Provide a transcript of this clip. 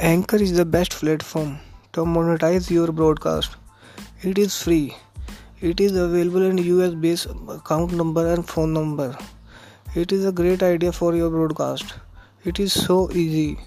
Anchor is the best platform to monetize your broadcast. It is free. It is available in US based account number and phone number. It is a great idea for your broadcast. It is so easy.